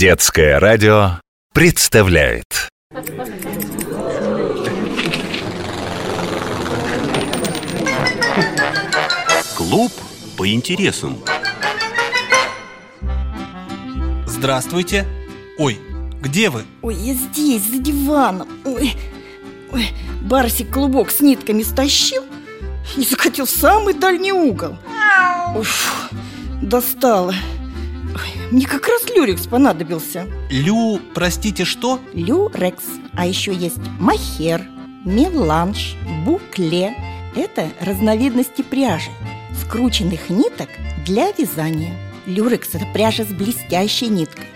Детское радио представляет Клуб по интересам. Здравствуйте. Ой, где вы? Ой, я здесь, за диваном Ой, ой Барсик клубок с нитками стащил И закатил в самый дальний угол Уф, достало Ой, Мне как раз люрекс понадобился. Лю, простите, что? Люрекс А еще есть махер, меланж, букле. Это разновидности пряжи Скрученных ниток для вязания. Люрекс – это пряжа с блестящей ниткой.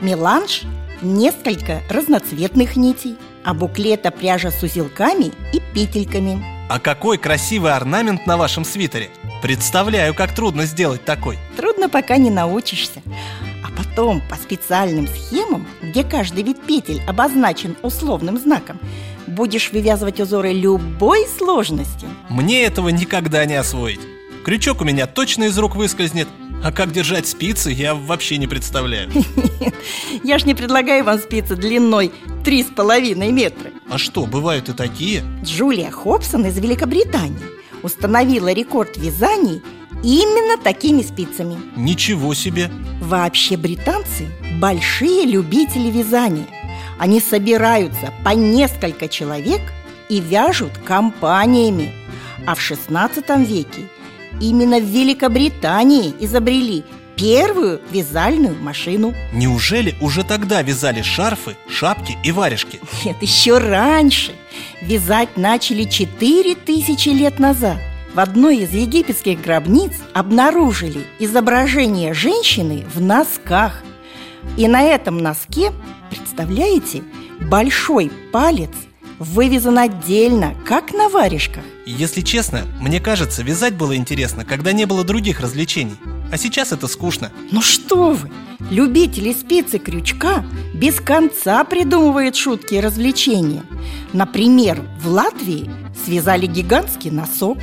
Меланж – несколько разноцветных нитей. А букле – это пряжа с узелками и петельками. А какой красивый орнамент на вашем свитере. Представляю, как трудно сделать такой. Трудно, пока не научишься. А потом по специальным схемам, где каждый вид петель обозначен условным знаком Будешь вывязывать узоры любой сложности. Мне этого никогда не освоить. Крючок у меня точно из рук выскользнет А как держать спицы, я вообще не представляю. Я ж не предлагаю вам спицы длиной три с половиной метра. А что, бывают и такие? Джулия Хобсон из Великобритании установила рекорд вязаний именно такими спицами. Ничего себе! Вообще британцы – большие любители вязания. Они собираются по несколько человек и вяжут компаниями. А в 16 веке именно в Великобритании изобрели первую вязальную машину. Неужели уже тогда вязали шарфы, шапки и варежки? Нет, еще раньше. Вязать начали четыре тысячи лет назад В одной из египетских гробниц обнаружили изображение женщины в носках. И на этом носке, представляете, большой палец вывязан отдельно, как на варежках. Если честно, мне кажется, вязать было интересно, когда не было других развлечений. А сейчас это скучно. Ну что вы, любители спицы крючка без конца придумывают шутки и развлечения. Например, в Латвии связали гигантский носок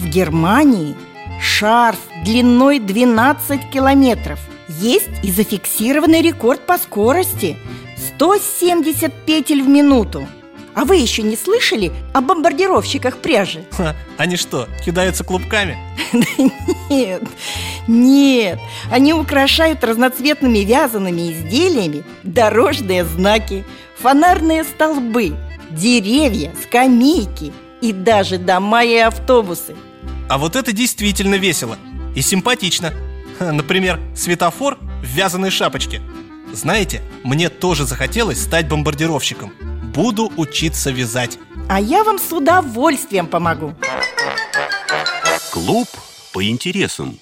В Германии шарф длиной 12 километров Есть и зафиксированный рекорд по скорости 170 петель в минуту а вы еще не слышали о бомбардировщиках пряжи? Ха, Они что, кидаются клубками? Нет, нет Они украшают разноцветными вязаными изделиями дорожные знаки, фонарные столбы, деревья, скамейки и даже дома и автобусы А вот это действительно весело и симпатично. Например, светофор в вязаной шапочке. Знаете, мне тоже захотелось стать бомбардировщиком. Буду учиться вязать. А я вам с удовольствием помогу. Клуб по интересам.